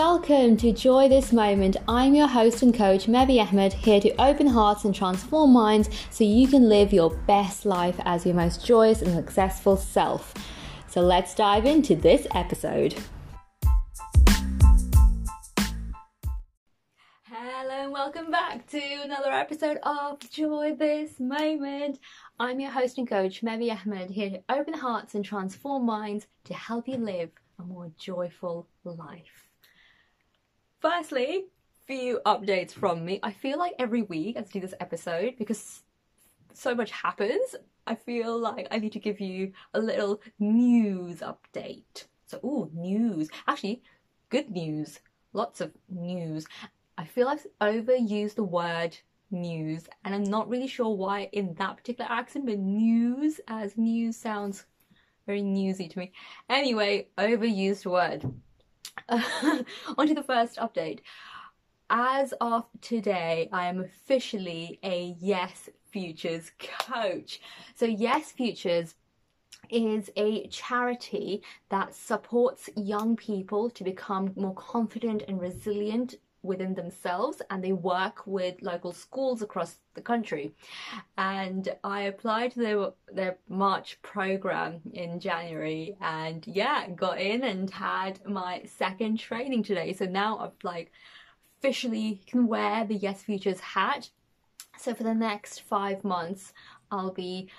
welcome to Joy This Moment. I'm your host and coach, Mevi Ahmed, here to open hearts and transform minds so you can live your best life as your most joyous and successful self. So let's dive into this episode. Hello and welcome back to another episode of Joy This Moment. I'm your host and coach, Mevi Ahmed, here to open hearts and transform minds to help you live a more joyful life. Firstly, few updates from me. I feel like every week I do this episode because so much happens. I feel like I need to give you a little news update. So, ooh, news. Actually, good news. Lots of news. I feel I've overused the word news, and I'm not really sure why in that particular accent, but news as news sounds very newsy to me. Anyway, overused word. on to the first update. As of today, I am officially a Yes Futures coach. So, Yes Futures is a charity that supports young people to become more confident and resilient within themselves and they work with local schools across the country. And i applied to their their march program in january and yeah got in and had my second training today. So now i've like officially can wear the yes futures hat. So for the next five months i'll be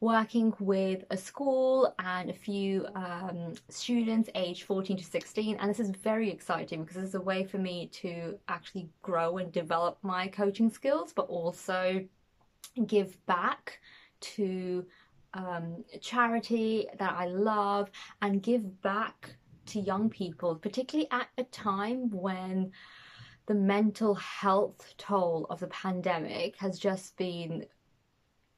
working with a school and a few um, students aged 14 to 16 and this is very exciting because it's a way for me to actually grow and develop my coaching skills but also give back to um, charity that I love and give back to young people, particularly at a time when the mental health toll of the pandemic has just been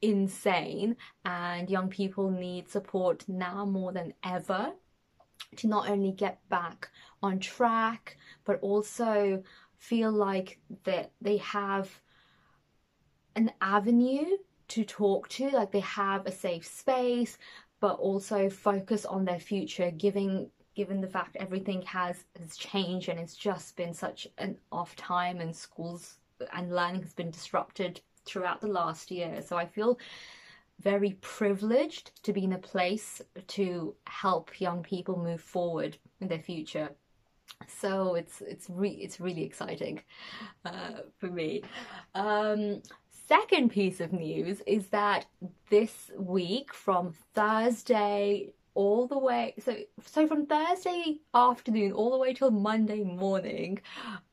insane and young people need support now more than ever to not only get back on track but also feel like that they have an avenue to talk to like they have a safe space but also focus on their future giving given the fact everything has has changed and it's just been such an off time and schools and learning has been disrupted throughout the last year. So I feel very privileged to be in a place to help young people move forward in their future. So it's it's re- it's really exciting uh, for me. Um, second piece of news is that this week from Thursday all the way so so from Thursday afternoon all the way till Monday morning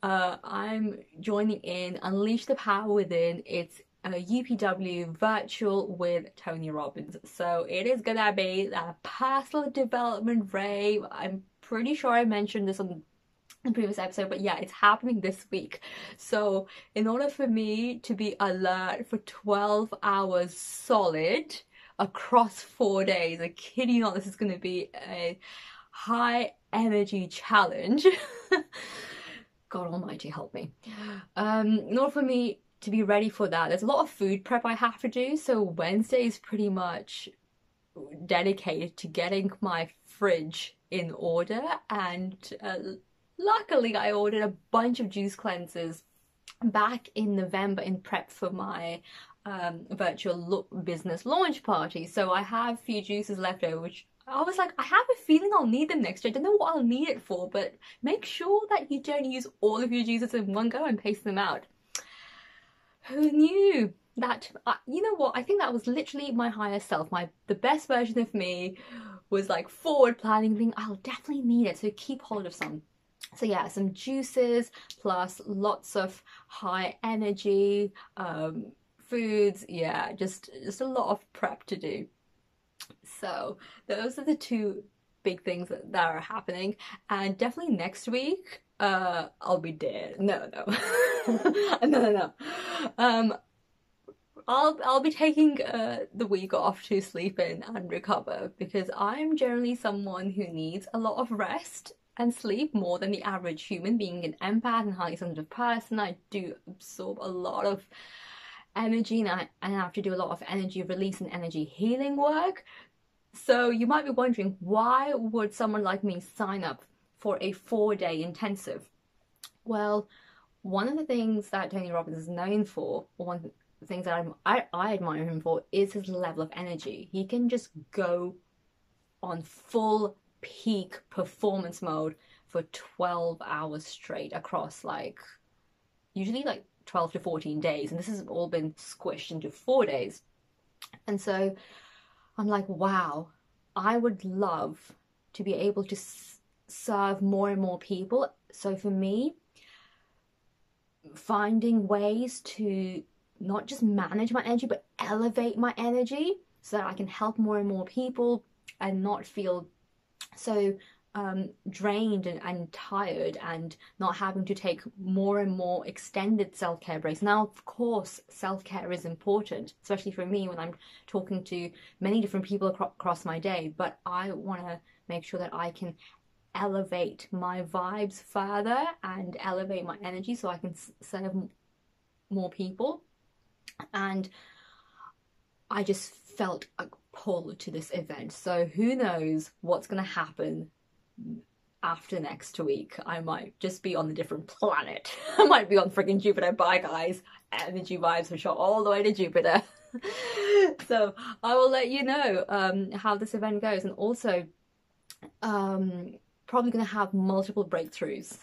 uh, I'm joining in Unleash the Power Within. It's a UPW virtual with Tony Robbins. So it is gonna be a personal development rave. I'm pretty sure I mentioned this on the previous episode but yeah it's happening this week. So in order for me to be alert for 12 hours solid across four days. I kid you not, this is going to be a high energy challenge. God Almighty, help me. Um, in order for me to be ready for that, there's a lot of food prep I have to do. So Wednesday is pretty much dedicated to getting my fridge in order. And uh, luckily, I ordered a bunch of juice cleansers back in November in prep for my um, virtual business launch party. So I have a few juices left over, which I was like, I have a feeling I'll need them next year. I don't know what I'll need it for, but make sure that you don't use all of your juices in one go and pace them out. Who knew that? Uh, you know what? I think that was literally my higher self. My the best version of me was like forward planning, thing. I'll definitely need it, so keep hold of some. So yeah, some juices plus lots of high energy, um, foods. Yeah just just a lot of prep to do. So those are the two big things that, that are happening. And definitely next week uh i'll be dead. No no. No no no. Um I'll I'll be taking uh, the week off to sleep in and recover because I'm generally someone who needs a lot of rest and sleep more than the average human. Being. An empath and highly sensitive person, I do absorb a lot of energy and I, and I have to do a lot of energy release and energy healing work. So you might be wondering why would someone like me sign up for a four day intensive? Well, one of the things that Tony Robbins is known for, or one of the things that I, I admire him for, is his level of energy. He can just go on full peak performance mode for 12 hours straight across like usually like 12 to 14 days and this has all been squished into four days. And so i'm like wow i would love to be able to s- serve more and more people. So for me finding ways to not just manage my energy but elevate my energy so that i can help more and more people and not feel so um, drained and, and, tired and not having to take more and more extended self care breaks. Now, of course, self care is important, especially for me when I'm talking to many different people acro- across my day, but I want to make sure that I can elevate my vibes further and elevate my energy so I can serve more people. And I just felt a pull to this event. So who knows what's going to happen after next week. I might just be on a different planet. I might be on freaking Jupiter. Bye, guys. Energy vibes for sure, all the way to Jupiter. so I will let you know um, how this event goes, and also um, probably going to have multiple breakthroughs.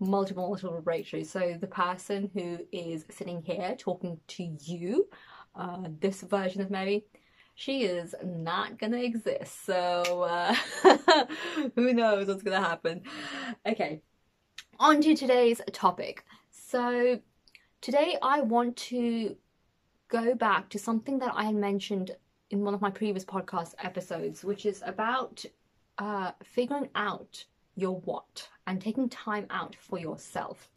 Multiple, multiple breakthroughs. So the person who is sitting here talking to you, uh, this version of Mary, she is not gonna exist. So uh, who knows what's gonna happen? Okay, on to today's topic. So today I want to go back to something that I had mentioned in one of my previous podcast episodes, which is about uh, figuring out your what and taking time out for yourself.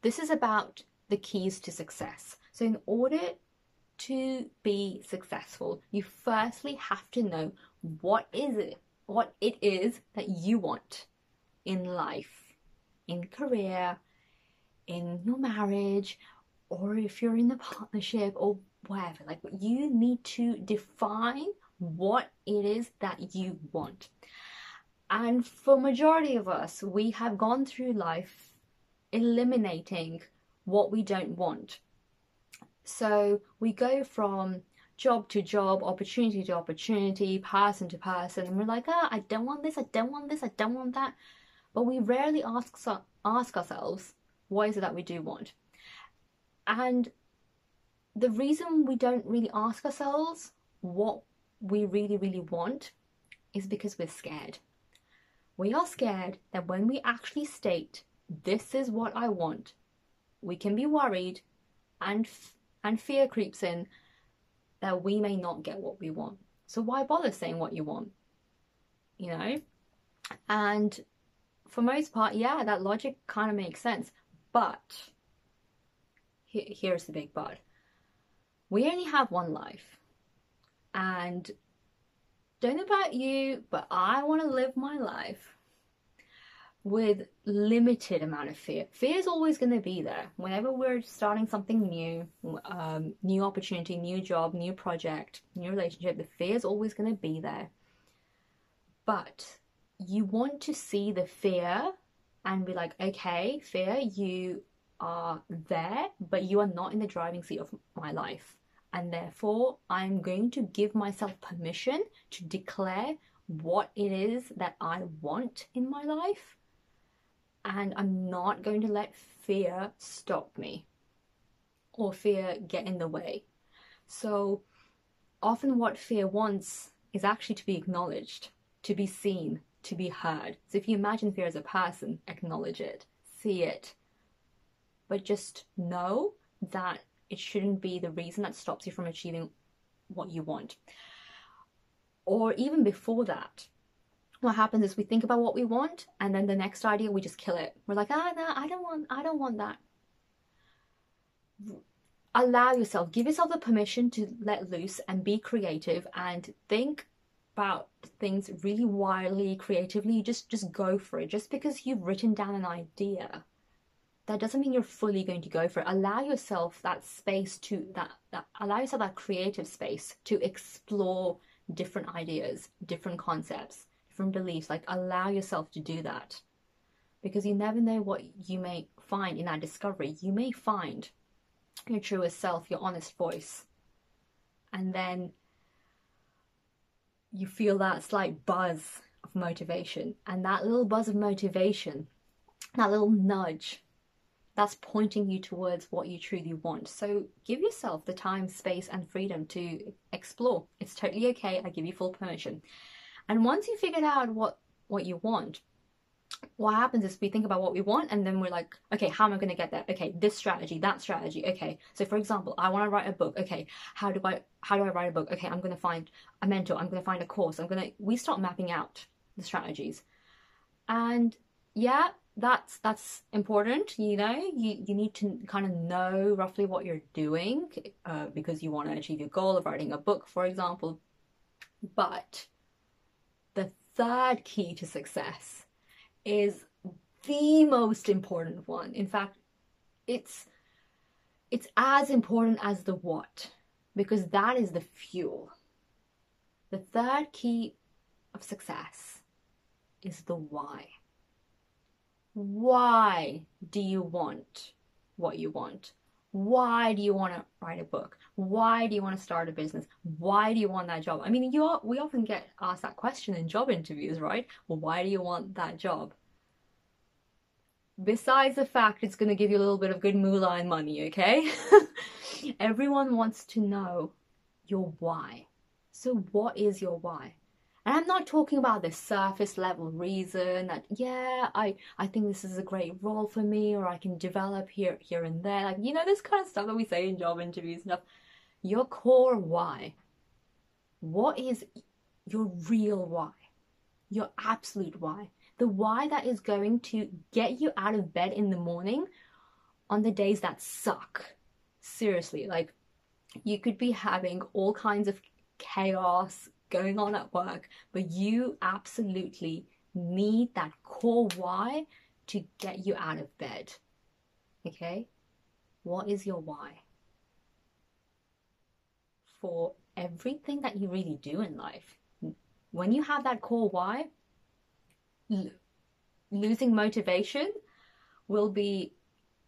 This is about the keys to success. So, in order to be successful, you firstly have to know what is it, what it is that you want in life, in career, in your marriage, or if you're in a partnership or whatever. Like you need to define what it is that you want. And for majority of us, we have gone through life eliminating what we don't want so we go from job to job, opportunity to opportunity, person to person, and we're like, ah, I don't want this, I don't want this, I don't want that. But we rarely ask ask ourselves, what is it that we do want? And the reason we don't really ask ourselves what we really, really want is because we're scared. We are scared that when we actually state, this is what I want, we can be worried and and fear creeps in that we may not get what we want. So why bother saying what you want? You know? And for most part, yeah, that logic kind of makes sense. But here's the big but. We only have one life. And don't know about you, but I want to live my life with limited amount of fear. Fear is always going to be there. Whenever we're starting something new, um, new opportunity, new job, new project, new relationship, the fear is always going to be there. But you want to see the fear and be like, okay, fear, you are there, but you are not in the driving seat of my life. And therefore, I'm going to give myself permission to declare what it is that I want in my life and I'm not going to let fear stop me or fear get in the way. So often, what fear wants is actually to be acknowledged, to be seen, to be heard. So if you imagine fear as a person, acknowledge it, see it, but just know that it shouldn't be the reason that stops you from achieving what you want. Or even before that, what happens is we think about what we want and then the next idea we just kill it. We're like ah no i don't want i don't want that. Allow yourself give yourself the permission to let loose and be creative and think about things really wildly creatively. Just just go for it. Just because you've written down an idea that doesn't mean you're fully going to go for it. Allow yourself that space to that, that allow yourself that creative space to explore different ideas different concepts different beliefs. Like, allow yourself to do that. because you never know what you may find in that discovery. You may find your truest self, your honest voice. And then you feel that slight buzz of motivation. And that little buzz of motivation, that little nudge, that's pointing you towards what you truly want. So give yourself the time, space, and freedom to explore. It's totally okay. I give you full permission. And once you figured out what, what you want, what happens is we think about what we want and then we're like okay how am i going to get there? Okay this strategy that strategy okay. So for example i want to write a book okay. How do i how do i write a book? Okay i'm going to find a mentor i'm going to find a course i'm going to we start mapping out the strategies. And yeah that's that's important you know you you need to kind of know roughly what you're doing uh, because you want to achieve your goal of writing a book for example. But third key to success is the most important one. In fact, it's it's as important as the what because that is the fuel. The third key of success is the why. Why do you want what you want? Why do you want to write a book? Why do you want to start a business? Why do you want that job? I mean, you are, we often get asked that question in job interviews, right? Well, why do you want that job? Besides the fact it's going to give you a little bit of good moolah and money, okay? Everyone wants to know your why. So, what is your why? And I'm not talking about the surface level reason that yeah, I I think this is a great role for me or I can develop here here and there. Like you know this kind of stuff that we say in job interviews and stuff. Your core why. What is your real why? Your absolute why. The why that is going to get you out of bed in the morning on the days that suck. Seriously, like you could be having all kinds of chaos, going on at work, but you absolutely need that core why to get you out of bed. Okay? What is your why? For everything that you really do in life, when you have that core why, losing motivation will be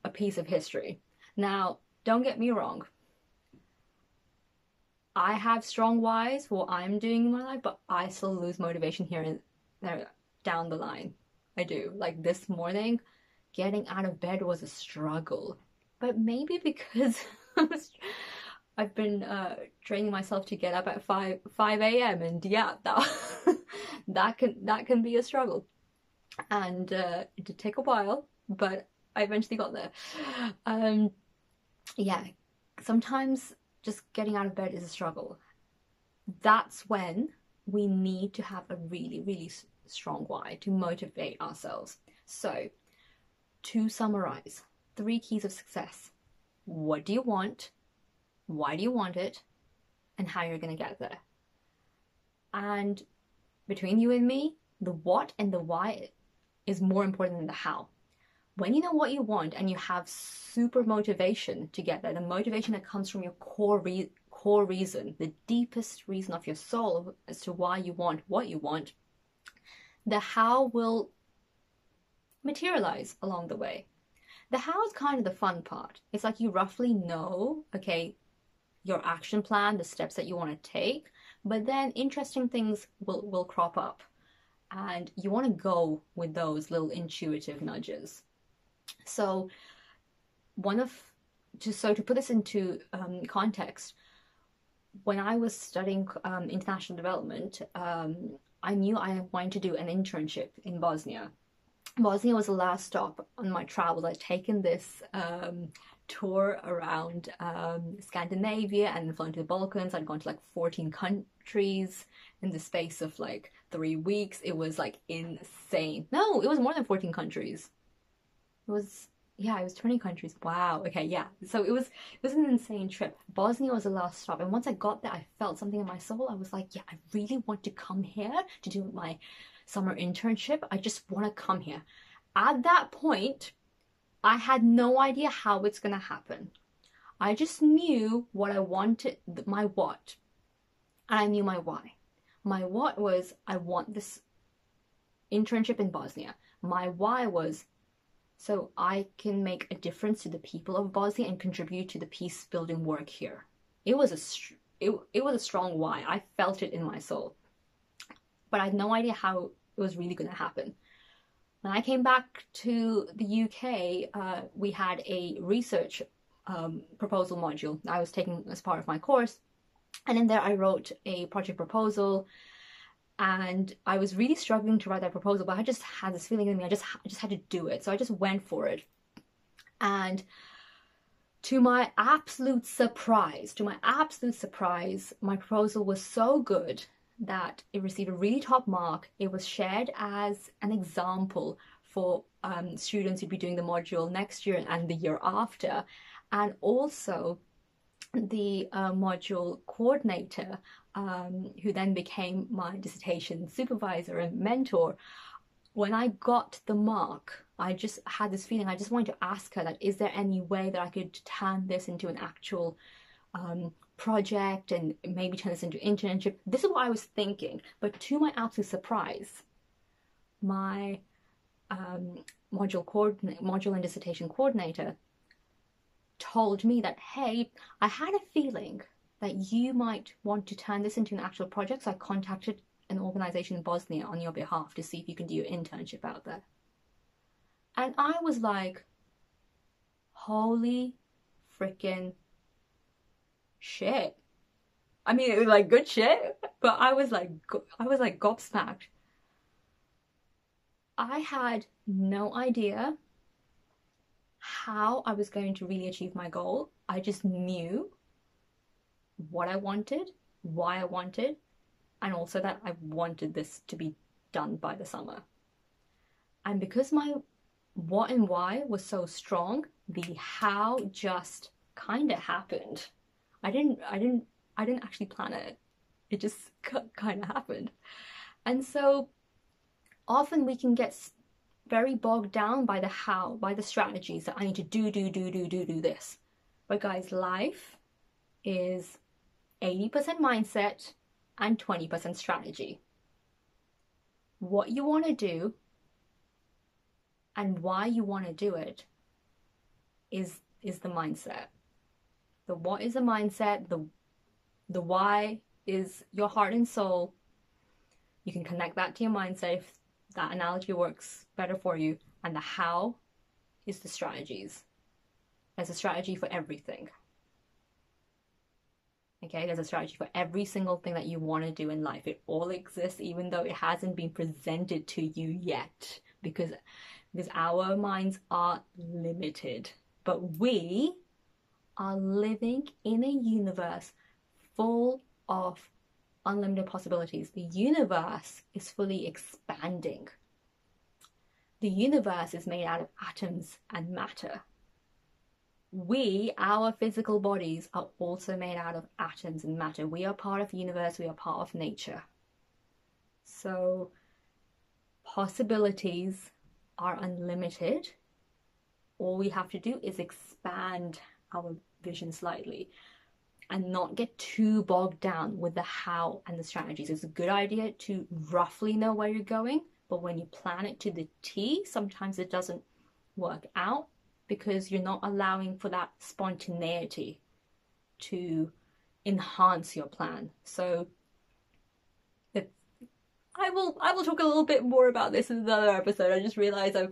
a piece of history. Now, don't get me wrong, I have strong whys for what I'm doing in my life, but I still lose motivation here and there down the line. I do. Like this morning, getting out of bed was a struggle. But maybe because I've been uh, training myself to get up at five five a.m. and yeah, that that can that can be a struggle, and uh, it did take a while, but I eventually got there. Um, yeah, sometimes just getting out of bed is a struggle. That's when we need to have a really, really strong why to motivate ourselves. So, to summarize, three keys of success what do you want? Why do you want it? And how you're going to get there. And between you and me, the what and the why is more important than the how. When you know what you want and you have super motivation to get there, the motivation that comes from your core re- core reason, the deepest reason of your soul as to why you want what you want, the how will materialize along the way. The how is kind of the fun part. It's like you roughly know, okay, your action plan, the steps that you want to take, but then interesting things will, will crop up. And you want to go with those little intuitive nudges. So, one of to so to put this into um, context, when I was studying um, international development, um, I knew I wanted to do an internship in Bosnia. Bosnia was the last stop on my travels. I'd taken this um, tour around um, Scandinavia and flown to the Balkans. I'd gone to like 14 countries in the space of like three weeks. It was like insane. No, it was more than 14 countries. It was yeah, it was 20 countries. Wow. Okay, yeah. So it was it was an insane trip. Bosnia was the last stop. And once I got there, I felt something in my soul. I was like, yeah, I really want to come here to do my summer internship. I just want to come here. At that point, I had no idea how it's going to happen. I just knew what I wanted, my what. And I knew my why. My what was I want this internship in Bosnia. my why was so I can make a difference to the people of Bosnia and contribute to the peace building work here. It was a it, it was a strong why. I felt it in my soul. But I had no idea how it was really going to happen. When I came back to the UK, uh, we had a research um, proposal module I was taking as part of my course. And in there, I wrote a project proposal and I was really struggling to write that proposal, but I just had this feeling in me. I just I just had to do it, so I just went for it. And to my absolute surprise, to my absolute surprise, my proposal was so good that it received a really top mark. It was shared as an example for um, students who'd be doing the module next year and the year after, and also the uh, module coordinator um, who then became my dissertation supervisor and mentor, when I got the mark, I just had this feeling. I just wanted to ask her that is there any way that I could turn this into an actual um, project and maybe turn this into an internship. This is what I was thinking. But to my absolute surprise, my um, module coordinator, module and dissertation coordinator told me that hey, I had a feeling that you might want to turn this into an actual project. So I contacted an organization in Bosnia on your behalf to see if you can do your internship out there. And I was like, holy freaking shit. I mean, it was like good shit, but I was like, I was like gobsmacked. I had no idea how I was going to really achieve my goal. I just knew what I wanted, why I wanted, and also that I wanted this to be done by the summer. And because my what and why was so strong, the how just kind of happened. I didn't I didn't I didn't actually plan it. It just kind of happened. And so often we can get very bogged down by the how, by the strategies that I need to do do do do do do this. But guys, life is 80% mindset and 20% strategy. What you want to do and why you want to do it is is the mindset. The what is the mindset, the the why is your heart and soul. You can connect that to your mindset if that analogy works better for you. And the how is the strategies. There's a strategy for everything. Okay, there's a strategy for every single thing that you want to do in life. It all exists, even though it hasn't been presented to you yet, because because our minds are limited. But we are living in a universe full of unlimited possibilities. The universe is fully expanding. The universe is made out of atoms and matter we, our physical bodies, are also made out of atoms and matter. We are part of the universe, we are part of nature. So, possibilities are unlimited. All we have to do is expand our vision slightly and not get too bogged down with the how and the strategies. It's a good idea to roughly know where you're going, but when you plan it to the T, sometimes it doesn't work out because you're not allowing for that spontaneity to enhance your plan. So I will I will talk a little bit more about this in another episode. I just realized I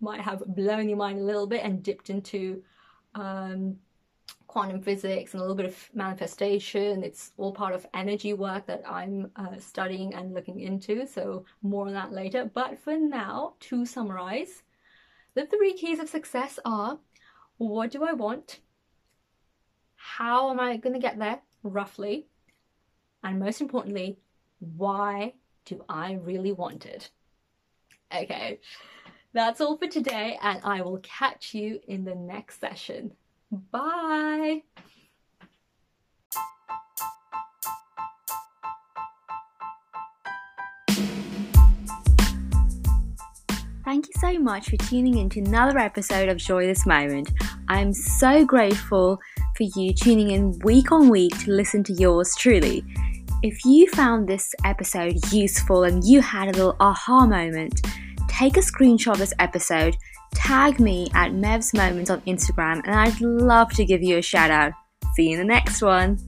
might have blown your mind a little bit and dipped into um, quantum physics and a little bit of manifestation. It's all part of energy work that I'm uh, studying and looking into. So more on that later. But for now, to summarize, the three keys of success are what do I want? How am I going to get there, roughly? And most importantly, why do I really want it? Okay, that's all for today, and I will catch you in the next session. Bye! Thank you so much for tuning in to another episode of Joy This Moment. I am so grateful for you tuning in week on week to listen to yours truly. If you found this episode useful and you had a little aha moment, take a screenshot of this episode, tag me at Mev's Moments on Instagram, and I'd love to give you a shout out. See you in the next one.